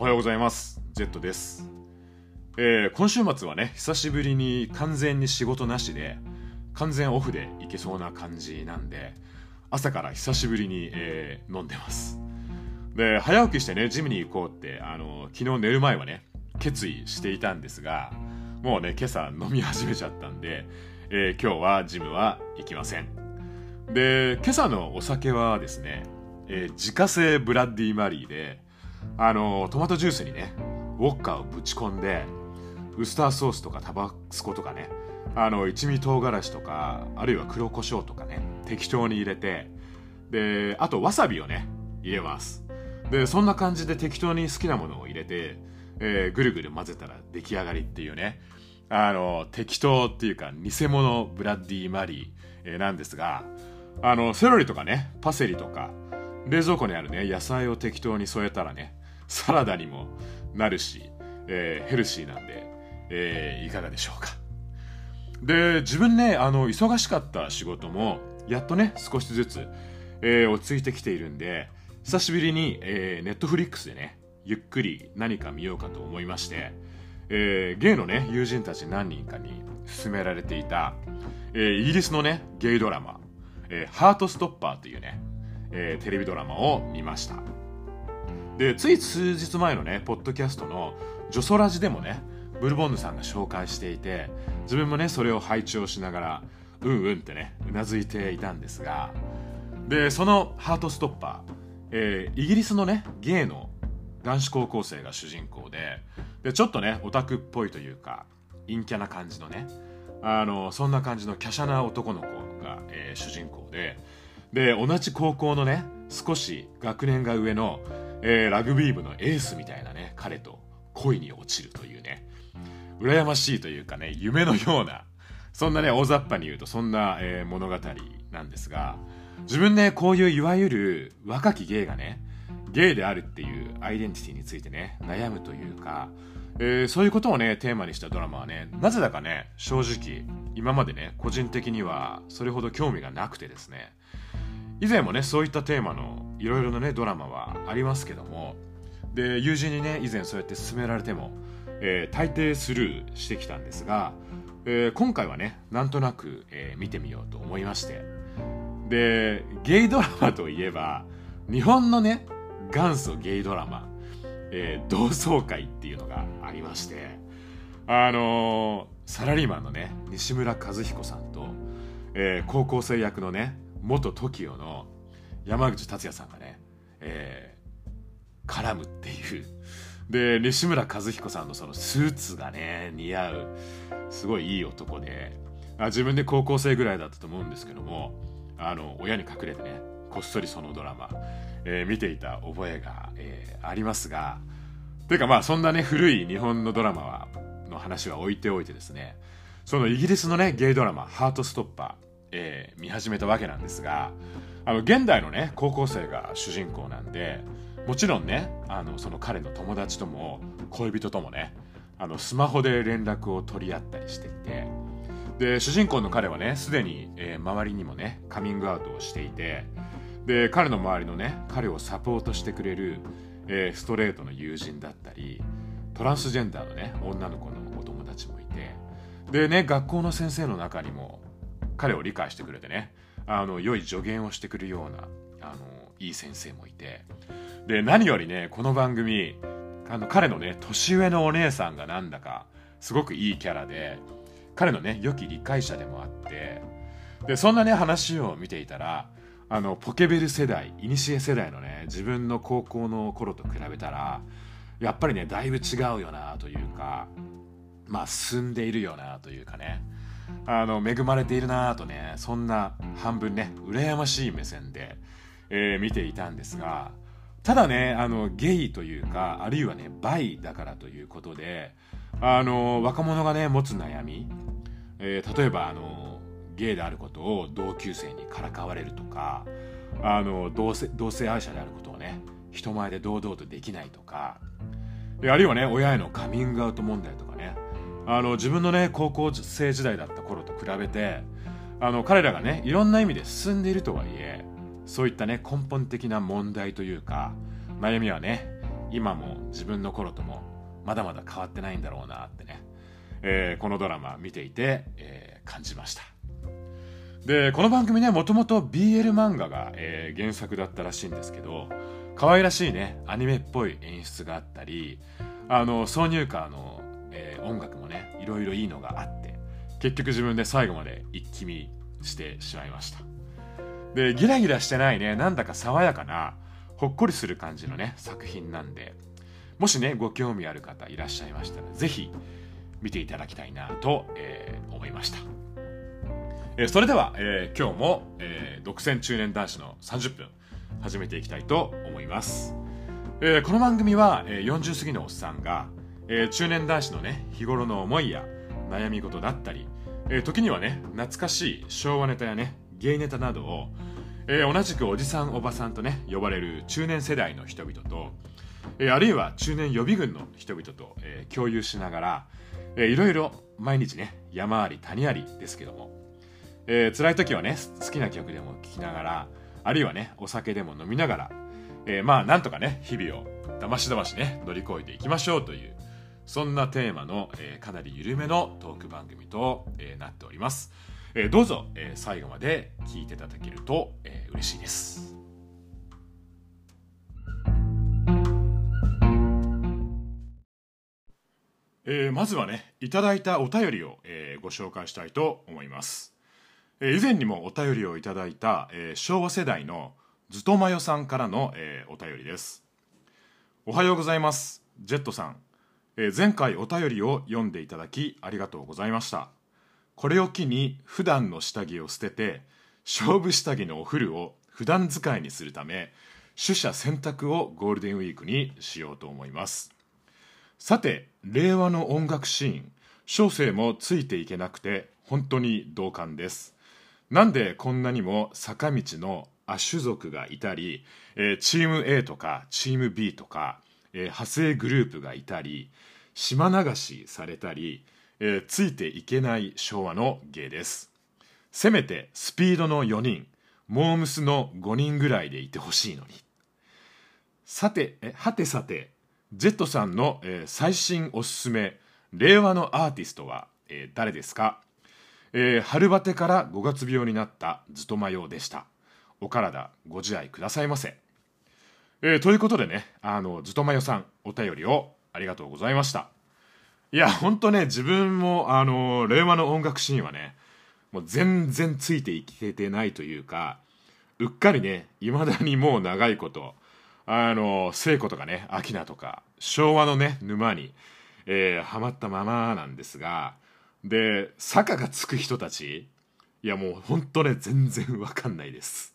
おはようございます。ジェットです。えー今週末はね、久しぶりに完全に仕事なしで、完全オフで行けそうな感じなんで、朝から久しぶりに、えー飲んでます。で、早起きしてね、ジムに行こうって、あの、昨日寝る前はね、決意していたんですが、もうね、今朝飲み始めちゃったんで、えー今日はジムは行きません。で、今朝のお酒はですね、えー自家製ブラッディマリーで、あのトマトジュースにねウォッカをぶち込んでウスターソースとかタバスコとかねあの一味唐辛子とかあるいは黒胡椒とかね適当に入れてであとわさびをね入れます。でそんな感じで適当に好きなものを入れて、えーぐるぐる混ぜたら出来上がりっていうねあの適当っていうか偽物ブラッディマリー、えーなんですがあのセロリとかねパセリとか冷蔵庫にあるね野菜を適当に添えたらねサラダにもなるし、えーヘルシーなんで、えーいかがでしょうか。で自分ねあの忙しかった仕事もやっとね少しずつ、えー落ち着いてきているんで久しぶりに、えー、ネットフリックスでねゆっくり何か見ようかと思いまして、えーゲイのね友人たち何人かに勧められていた、えーイギリスのねゲイドラマ「えーハートストッパー」というね、えーテレビドラマを見ました。でつい数日前のねポッドキャストの「ジョソラジ」でもねブルボンヌさんが紹介していて自分もねそれを拝聴しながらうんうんってねうなずいていたんですがでその「ハートストッパー」えーイギリスのねゲイの男子高校生が主人公ででちょっとねオタクっぽいというか陰キャな感じのねあのそんな感じの華奢な男の子が、えー主人公でで同じ高校のね少し学年が上の、えーラグビー部のエースみたいなね彼と恋に落ちるというね羨ましいというかね夢のようなそんなね大雑把に言うとそんな、えー物語なんですが自分ねこういういわゆる若きゲイがねゲイであるっていうアイデンティティについてね悩むというか、えーそういうことをねテーマにしたドラマはねなぜだかね正直今までね個人的にはそれほど興味がなくてですね以前もねそういったテーマのいろいろなねドラマはありますけどもで友人にね以前そうやって勧められても、えー大抵スルーしてきたんですが、えー今回はねなんとなく、えー見てみようと思いましてでゲイドラマといえば日本のね元祖ゲイドラマ、えー同窓会っていうのがありましてあのサラリーマンのね西村和彦さんと、えー高校生役のね元 TOKIO の山口達也さんがね、えー絡むっていう。で西村和彦さんのそのスーツがね似合うすごいいい男であ自分で高校生ぐらいだったと思うんですけどもあの親に隠れてねこっそりそのドラマ、えー見ていた覚えが、えーありますがというかまあそんなね古い日本のドラマはの話は置いておいてですねそのイギリスのねゲイドラマ「ハートストッパー」えー見始めたわけなんですがあの現代のね高校生が主人公なんでもちろんねあのその彼の友達とも恋人ともねあのスマホで連絡を取り合ったりしていてで主人公の彼はねすでに、えー周りにもねカミングアウトをしていてで彼の周りのね彼をサポートしてくれる、えーストレートの友人だったりトランスジェンダーのね女の子のお友達もいてでね学校の先生の中にも彼を理解してくれてね。あの良い助言をしてくるようなあのいい先生もいて。で何よりねこの番組あの彼のね年上のお姉さんがなんだかすごくいいキャラで彼のね良き理解者でもあって。でそんなね話を見ていたらあのポケベル世代イニシエ世代のね自分の高校の頃と比べたらやっぱりねだいぶ違うよなというかまあ進んでいるよなというかね。あの恵まれているなとねそんな半分ね羨ましい目線で、えー見ていたんですがただねあのゲイというかあるいはねバイだからということであの若者がね持つ悩み、えー例えばあのゲイであることを同級生にからかわれるとかあの同性同性愛者であることをね人前で堂々とできないとかであるいはね親へのカミングアウト問題とかねあの自分のね高校生時代だった頃と比べてあの彼らがねいろんな意味で進んでいるとはいえそういったね根本的な問題というか悩みはね今も自分の頃ともまだまだ変わってないんだろうなってね、えー、このドラマ見ていて、えー、感じました。でこの番組ねもともと BL 漫画が、えー、原作だったらしいんですけど可愛らしいねアニメっぽい演出があったりあの挿入歌の、えー、音楽もねいろいろいいのがあって結局自分で最後まで一気見してしまいました。でギラギラしてないねなんだか爽やかなほっこりする感じのね作品なんでもしねご興味ある方いらっしゃいましたら是非見ていただきたいなと、えー、思いました、えー、それでは、えー、今日も、え独占中年男子の30分始めていきたいと思います、えこの番組は、え40過ぎのおっさんが、え中年男子のね日頃の思いや悩み事だったり、え時にはね懐かしい昭和ネタやねゲイネタなどを、えー、同じくおじさんおばさんとね呼ばれる中年世代の人々と、えー、あるいは中年予備軍の人々と、えー、共有しながら、えー、いろいろ毎日ね山あり谷ありですけども、えー、辛い時はね好きな曲でも聴きながらあるいはねお酒でも飲みながら、えー、まあなんとかね日々をだましだましね乗り越えていきましょうというそんなテーマの、えー、かなり緩めのトーク番組と、えー、なっております。えー、どうぞ、えー、最後まで聞いていただけると、えー、嬉しいです。えー、まずはね、いただいたお便りを、えー、ご紹介したいと思います。えー、以前にもお便りをいただいた、えー、昭和世代のずとまよさんからの、えー、お便りです。おはようございます。ジェットさん。え、前回お便りを読んでいただきありがとうございました。これを機に普段の下着を捨てて勝負下着のお古を普段使いにするため取捨選択をゴールデンウィークにしようと思いますさて令和の音楽シーン小生もついていけなくて本当に同感ですなんでこんなにも坂道の亜種族がいたり、えー、チーム A とかチーム B とか、えー、派生グループがいたり島流しされたりえー、ついていけない昭和の芸です。せめてスピードの4人モームスの5人ぐらいでいてほしいのに。さてえはてさて Z さんの、えー、最新おすすめ令和のアーティストは、えー、誰ですか、えー、春バテから5月病になったずとまようでした。お体ご自愛くださいませ、えー、ということでねあのずとまよさんお便りをありがとうございましたいや、ほんとね、自分も、あの、令和の音楽シーンはね、もう全然ついていけてないというか、うっかりね、未だにもう長いこと、あの、聖子とかね、アキナとか、昭和のね、沼に、えー、ハマったままなんですが、で、坂がつく人たち、いやもうほんとね、全然わかんないです。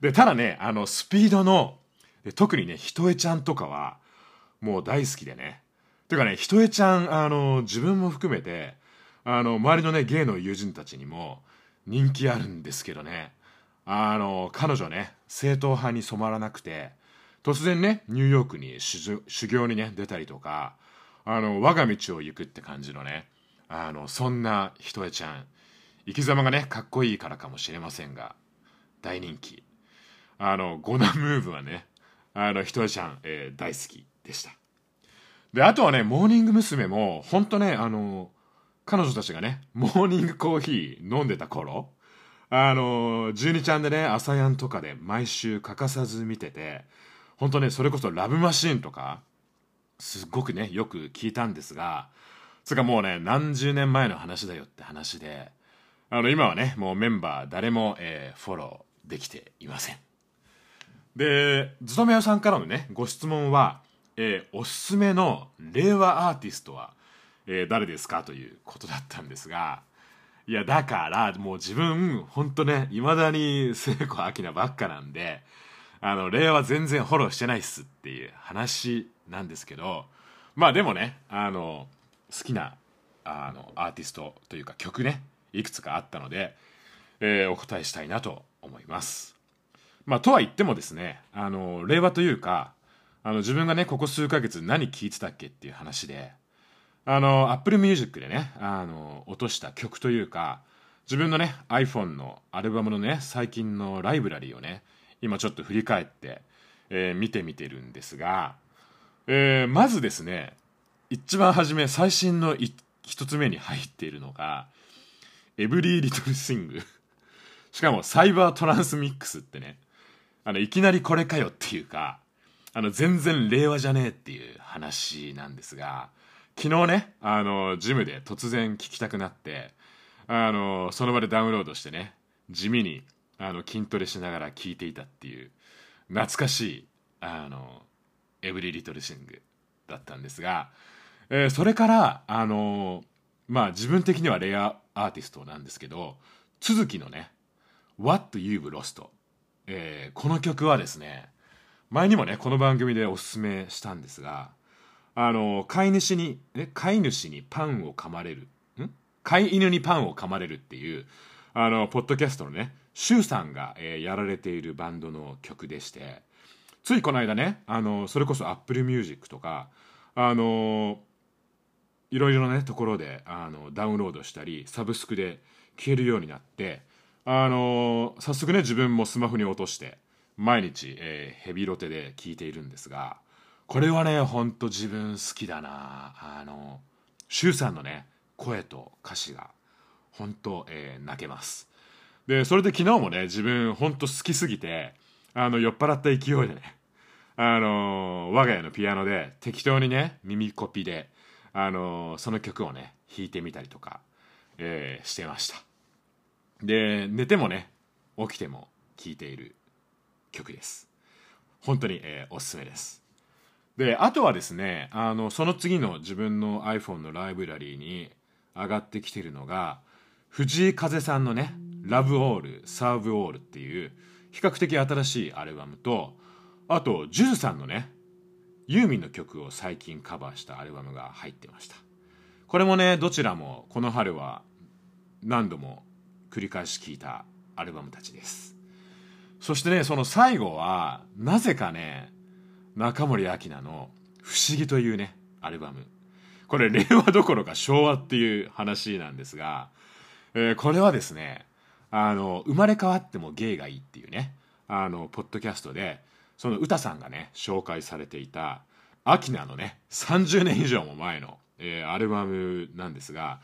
で、ただね、あの、スピードの、特にね、ひとえちゃんとかは、もう大好きでね、ていうかね、ひとえちゃん、あの、自分も含めて、あの、周りのね、ゲイの友人たちにも人気あるんですけどね、あの、彼女ね、正統派に染まらなくて、突然ね、ニューヨークに修行にね、出たりとか、あの、我が道を行くって感じのね、あの、そんなひとえちゃん、生き様がね、かっこいいからかもしれませんが、大人気。あの、ゴナムーブはね、あの、ひとえちゃん、えー、大好き。でした。で、あとはね、モーニング娘。も、ほんとね、あの、彼女たちがね、モーニングコーヒー飲んでた頃、あの、12ちゃんでね、朝やんとかで毎週欠かさず見てて、ほんとね、それこそラブマシーンとか、すっごくね、よく聞いたんですが、つかもうね、何十年前の話だよって話で、あの、今はね、もうメンバー誰も、えー、フォローできていません。で、ずとめ屋さんからのね、ご質問は、えー、おすすめの令和アーティストは、えー、誰ですかということだったんですが、いや、だから、もう自分、ほんとね、未だに聖子明菜ばっかなんで、あの、令和全然フォローしてないっすっていう話なんですけど、まあでもね、あの、好きな、あの、アーティストというか曲ね、いくつかあったので、えー、お答えしたいなと思います。まあ、とは言ってもですね、あの、令和というか、あの自分がねここ数ヶ月何聴いてたっけっていう話であの Apple Music でねあの落とした曲というか自分のね iPhone のアルバムのね最近のライブラリーをね今ちょっと振り返って、えー、見てみてるんですがえー、まずですね一番初め最新の一つ目に入っているのがエブリー・リトル・シングしかもサイバートランスミックスってねあのいきなりこれかよっていうかあの全然令和じゃねえっていう話なんですが昨日ねあのジムで突然聞きたくなってあのその場でダウンロードしてね地味にあの筋トレしながら聞いていたっていう懐かしいあのエブリリトルシングだったんですが、えー、それからあのまあ自分的にはレアアーティストなんですけど続きのね「What You've Lost、えー」この曲はですね前にもねこの番組でおすすめしたんですがあの飼い主にえ飼い主にパンを噛まれる。ん？飼い犬にパンを噛まれるっていうあのポッドキャストのねシュウさんが、えー、やられているバンドの曲でしてついこの間ねあのそれこそ Apple Music とかあのいろいろな、ね、ところであのダウンロードしたりサブスクで消えるようになってあの早速ね自分もスマホに落として毎日、えー、ヘビロテで聴いているんですがこれはねほんと自分好きだな。あのシュウさんのね声と歌詞が本当、えー、泣けます。でそれで昨日もね自分本当好きすぎてあの酔っ払った勢いでねあの我が家のピアノで適当にね耳コピであのその曲をね弾いてみたりとか、えー、してました。で寝てもね起きても聴いている曲です。本当に、えー、おすすめです。であとはですねあのその次の自分の iPhone のライブラリーに上がってきてるのが藤井風さんのね「ラブオールサーブオールっていう比較的新しいアルバムとあとジュズさんのねユーミンの曲を最近カバーしたアルバムが入ってました。これもねどちらもこの春は何度も繰り返し聴いたアルバムたちです。そしてねその最後はなぜかね中森明菜の「不思議」というねアルバム。これ令和どころか昭和っていう話なんですが、えー、これはですねあの生まれ変わっても芸がいいっていうねあのポッドキャストでその歌さんがね紹介されていたアキナのね30年以上も前の、えー、アルバムなんですが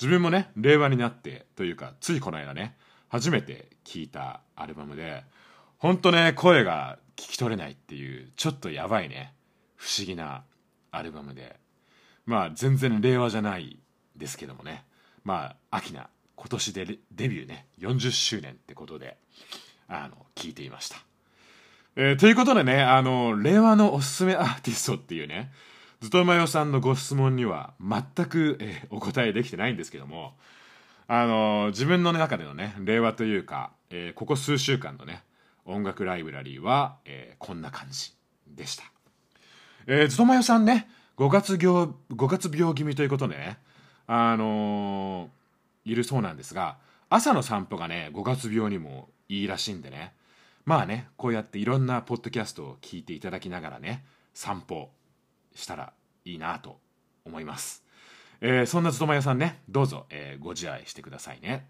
自分もね令和になってというかついこの間ね初めて聴いたアルバムで本当ね声が聞き取れないっていうちょっとやばいね不思議なアルバムで。まあ全然令和じゃないですけどもね。まあアキナ今年でデビューね40周年ってことであの聞いていました、えー、ということでねあの令和のおすすめアーティストっていうねずとまよさんのご質問には全く、えー、お答えできてないんですけどもあの自分の中でのね令和というか、えー、ここ数週間のね音楽ライブラリーは、えー、こんな感じでした、えー、ずとまよさんね5月病5月病気味ということでねあのーいるそうなんですが朝の散歩がね5月病にもいいらしいんでねまあねこうやっていろんなポッドキャストを聞いていただきながらね散歩したらいいなと思います、えー、そんなずとま屋さんね。どうぞ、えー、ご自愛してくださいね。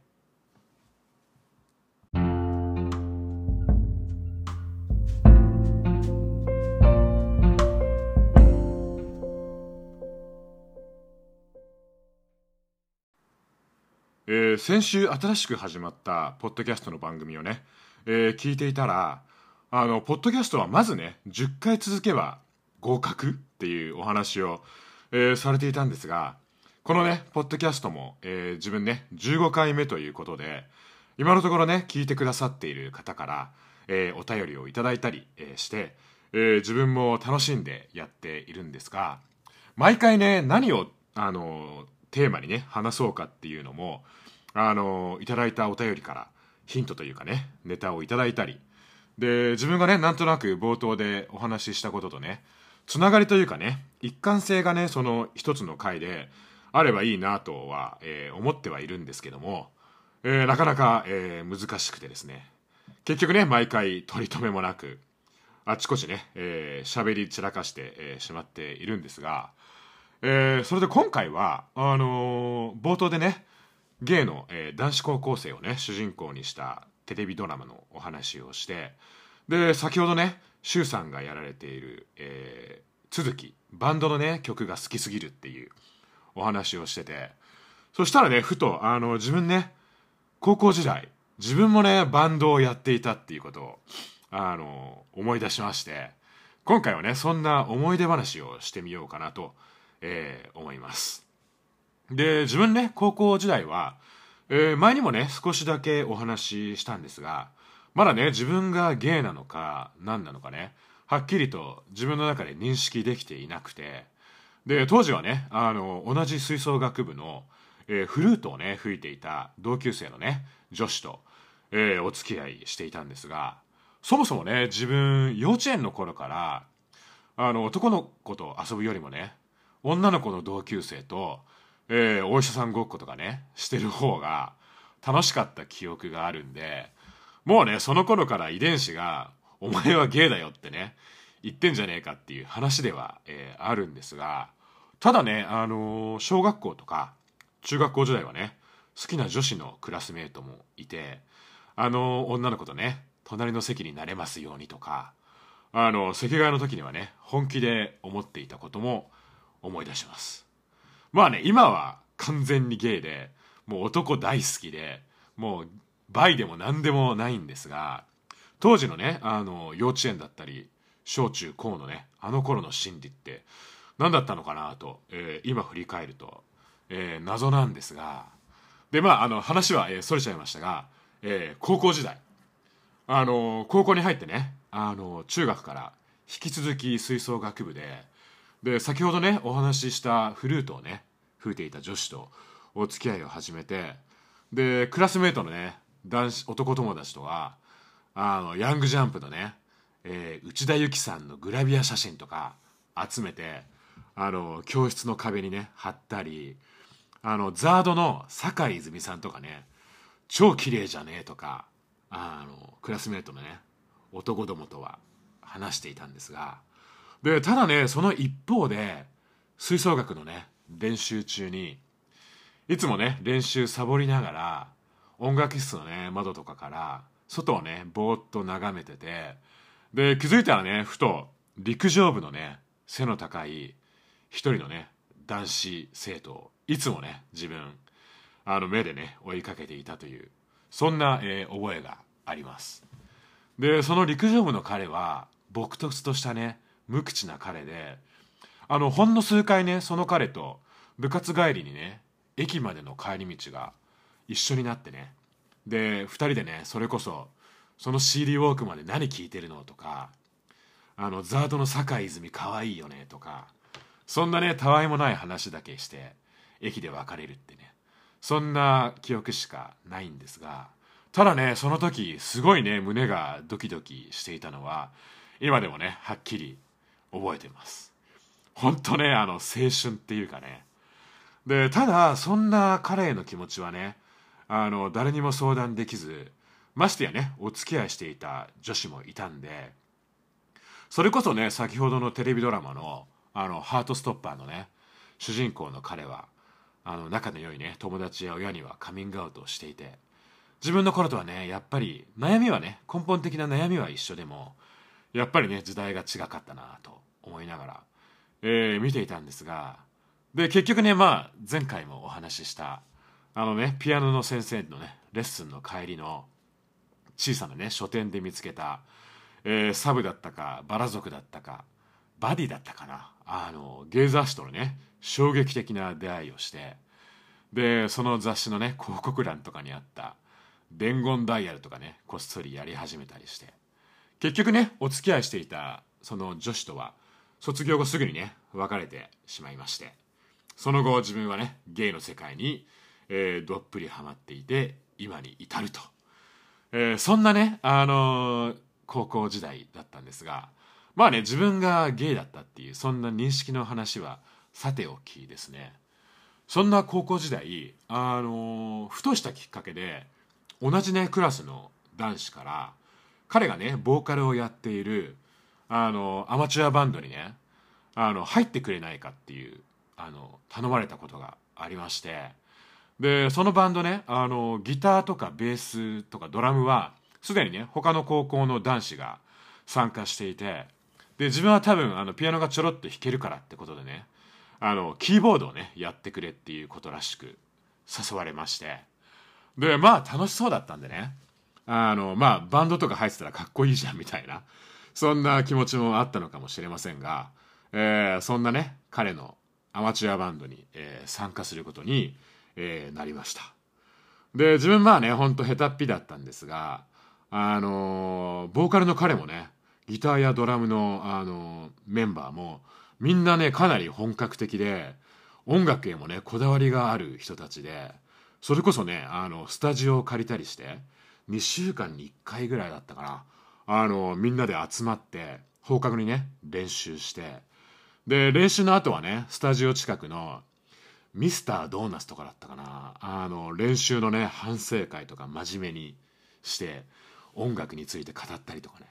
えー、先週新しく始まったポッドキャストの番組をね、えー、聞いていたらあのポッドキャストはまずね10回続けば合格っていうお話を、えー、されていたんですがこのねポッドキャストも、え自分ね15回目ということで今のところね聞いてくださっている方から、えお便りをいただいたり、えして、え自分も楽しんでやっているんですが毎回ね何をあのテーマにね話そうかっていうのもあのいただいたお便りからヒントというかねネタをいただいたりで自分がねなんとなく冒頭でお話ししたこととねつながりというかね一貫性がねその一つの回であればいいなとは、えー、思ってはいるんですけども、えー、なかなか、えー、難しくてですね。結局ね毎回取り留めもなくあちこちね喋、えー、り散らかして、えー、しまっているんですが、えー、それで今回はあのー、冒頭でねゲイの、えー、男子高校生をね主人公にしたテレビドラマのお話をしてで先ほどね周さんがやられている、えー、続きバンドのね曲が好きすぎるっていうお話をしてて。そしたらねふとあの自分ね高校時代自分もねバンドをやっていたっていうことをあの思い出しまして今回はねそんな思い出話をしてみようかなと、えー、思います。で自分ね高校時代は、えー、前にもね少しだけお話ししたんですがまだね自分がゲイなのか何なのかねはっきりと自分の中で認識できていなくてで当時はねあの同じ吹奏楽部の、えー、フルートをね吹いていた同級生のね女子と、えー、お付き合いしていたんですがそもそもね自分幼稚園の頃からあの男の子と遊ぶよりもね女の子の同級生と、えー、お医者さんごっことかねしてる方が楽しかった記憶があるんでもうねその頃から遺伝子がお前はゲイだよってね言ってんじゃねえかっていう話では、えー、あるんですがただね、あのー、小学校とか中学校時代はね好きな女子のクラスメートもいてあのー、女の子とね隣の席になれますようにとかあの席替えの時にはね本気で思っていたことも思い出します。まあね今は完全にゲイでもう男大好きでもうバイでも何でもないんですが当時のねあの幼稚園だったり小中高のねあの頃の心理って何だったのかなと、えー、今振り返ると、えー、謎なんですがでまああの話は、えー、それちゃいましたが、えー、高校時代あの高校に入ってねあの中学から引き続き吹奏楽部でで先ほどねお話ししたフルートをね吹いていた女子とお付き合いを始めてでクラスメートのね男子男友達とはあのヤングジャンプのね、えー、内田有紀さんのグラビア写真とか集めてあの教室の壁にね貼ったりあのザードの酒井泉さんとかね超綺麗じゃねえとかあのクラスメートのね男どもとは話していたんですがでただねその一方で吹奏楽のね練習中にいつもね練習サボりながら音楽室のね窓とかから外をねぼーっと眺めててで気づいたらねふと陸上部のね背の高い一人のね男子生徒をいつもね自分あの目でね追いかけていたというそんな、えー、覚えがあります。でその陸上部の彼は朴突としたね無口な彼であのほんの数回ねその彼と部活帰りにね駅までの帰り道が一緒になってねで2人でねそれこそその CD ウォークまで何聴いてるのとかあのザードの酒井泉かわいいよねとかそんなねたわいもない話だけして駅で別れるってね。そんな記憶しかないんですがただねその時すごいね胸がドキドキしていたのは今でもねはっきり覚えてます。本当ねあの青春っていうかね。でただそんな彼への気持ちはねあの誰にも相談できずましてやねお付き合いしていた女子もいたんでそれこそね先ほどのテレビドラマの「あのハートストッパー」のね主人公の彼はあの仲の良いね友達や親にはカミングアウトをしていて自分の頃とはねやっぱり悩みはね根本的な悩みは一緒でもやっぱりね時代が違かったなと思いながら、えー、見ていたんですがで結局ねまあ前回もお話ししたあのねピアノの先生のねレッスンの帰りの小さなね書店で見つけた、えー、サブだったかバラ族だったかバディだったかな。あのゲイ雑誌とのね衝撃的な出会いをして。でその雑誌のね広告欄とかにあった伝言ダイヤルとかねこっそりやり始めたりして。結局ねお付き合いしていたその女子とは卒業後すぐにね別れてしまいまして。その後自分はねゲイの世界にえー、どっぷりハマっていて今に至ると、えー、そんなね、あのー、高校時代だったんですがまあね自分がゲイだったっていうそんな認識の話はさておきですね。そんな高校時代、あのふとしたきっかけで同じねクラスの男子から彼がねボーカルをやっているあのアマチュアバンドにねあの入ってくれないかっていうあの頼まれたことがありまして。でそのバンドねあのギターとかベースとかドラムはすでにね他の高校の男子が参加していてで自分は多分あのピアノがちょろっと弾けるからってことでねあのキーボードをねやってくれっていうことらしく誘われまして。でまあ楽しそうだったんでねあのまあバンドとか入ってたらかっこいいじゃんみたいなそんな気持ちもあったのかもしれませんが、えー、そんなね彼のアマチュアバンドに、えー、参加することに、えー、なりました。で自分まあねほんと下手っぴだったんですがあのボーカルの彼もねギターやドラムの、あのメンバーもみんなねかなり本格的で音楽へもねこだわりがある人たちでそれこそねあのスタジオを借りたりして2週間に1回ぐらいだったかな。あのみんなで集まって放課後にね練習してで練習の後はねスタジオ近くのミスタードーナツとかだったかな。あの練習のね反省会とか真面目にして音楽について語ったりとかね。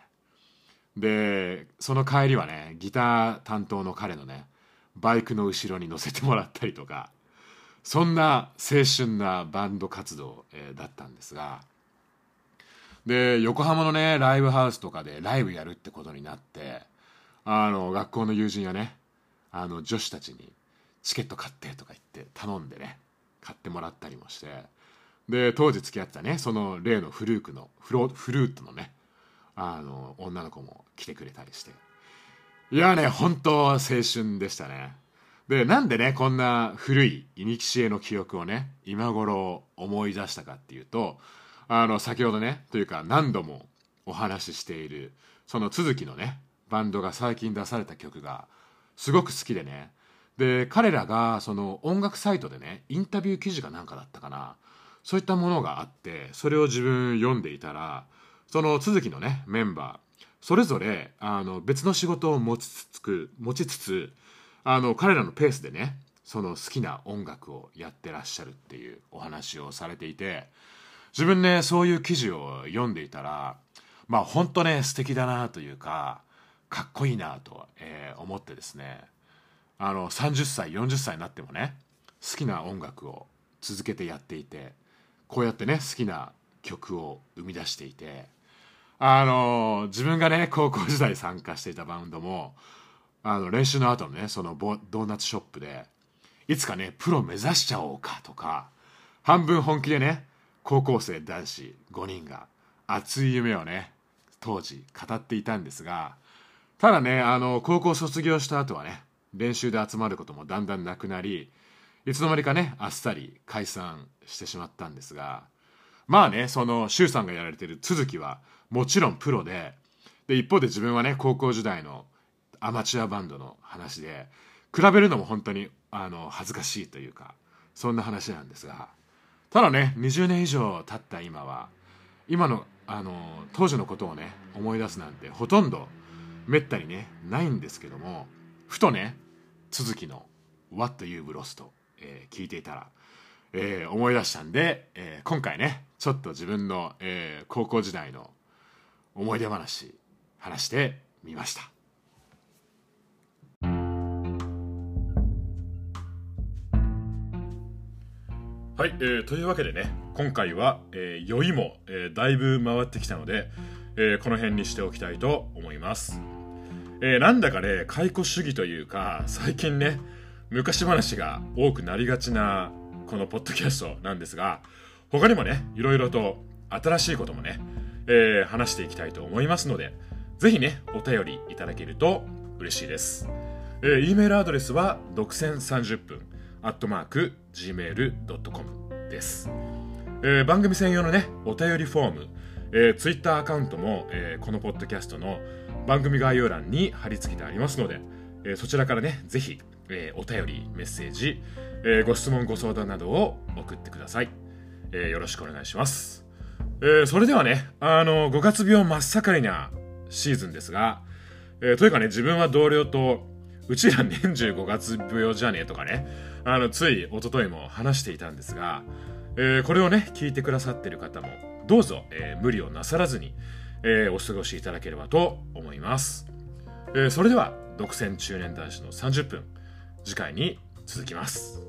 でその帰りはねギター担当の彼のねバイクの後ろに乗せてもらったりとかそんな青春なバンド活動、えー、だったんですがで横浜のねライブハウスとかでライブやるってことになってあの学校の友人やねあの女子たちにチケット買ってとか言って頼んでね買ってもらったりもしてで当時付き合ってたねその例のフルークのフロフルートのねあの女の子も来てくれたりして。いやね本当青春でしたね。でなんでねこんな古いイニキシエの記憶をね今頃思い出したかっていうとあの先ほどねというか何度もお話ししているその続きのねバンドが最近出された曲がすごく好きでね。で彼らがその音楽サイトでねインタビュー記事かなんかだったかな。そういったものがあってそれを自分読んでいたらその続きのねメンバーそれぞれあの別の仕事を持ちつつ持ちつつあの彼らのペースでねその好きな音楽をやってらっしゃるっていうお話をされていて自分ねそういう記事を読んでいたらまあ本当ね素敵だなというかかっこいいなと、えー、思ってですねあの30歳40歳になってもね好きな音楽を続けてやっていてこうやってね好きな曲を生み出していてあの自分がね高校時代参加していたバンドもあの練習の後のねそのドーナツショップでいつかねプロ目指しちゃおうかとか半分本気でね高校生男子5人が熱い夢をね当時語っていたんですがただねあの高校卒業した後はね練習で集まることもだんだんなくなりいつの間にかねあっさり解散してしまったんですがまあねその周さんがやられてる続きはもちろんプロで。で一方で自分はね高校時代のアマチュアバンドの話で比べるのも本当にあの恥ずかしいというかそんな話なんですが。ただね20年以上経った今は今のあの当時のことをね思い出すなんてほとんどめったにねないんですけどもふとね続きの「What You've Lost、えー」聞いていたら、えー、思い出したんで、えー、今回ねちょっと自分の、えー、高校時代の思い出話話してみました。はい、えー、というわけでね今回は、えー、酔いも、えー、だいぶ回ってきたので、えー、この辺にしておきたいと思います、えー、なんだかね解雇主義というか最近ね昔話が多くなりがちなこのポッドキャストなんですが他にもねいろいろと新しいこともね、えー、話していきたいと思いますのでぜひねお便りいただけると嬉しいです、えー、E メールアドレスは独占30分アットマーク gmail.com です、えー、番組専用のねお便りフォーム、えー、ツイッターアカウントも、えー、このポッドキャストの番組概要欄に貼り付けてありますので、えー、そちらからねぜひ、えー、お便りメッセージ、えー、ご質問ご相談などを送ってください、えー、よろしくお願いします、えー、それではねあの5月病真っ盛りなシーズンですが、えー、というかね自分は同僚とうちら年中5月病じゃねえとかねあのつい一昨日も話していたんですが、えー、これをね聞いてくださってる方もどうぞ、えー、無理をなさらずに、えー、お過ごしいただければと思います、えそれでは独占中年男子の30分次回に続きます。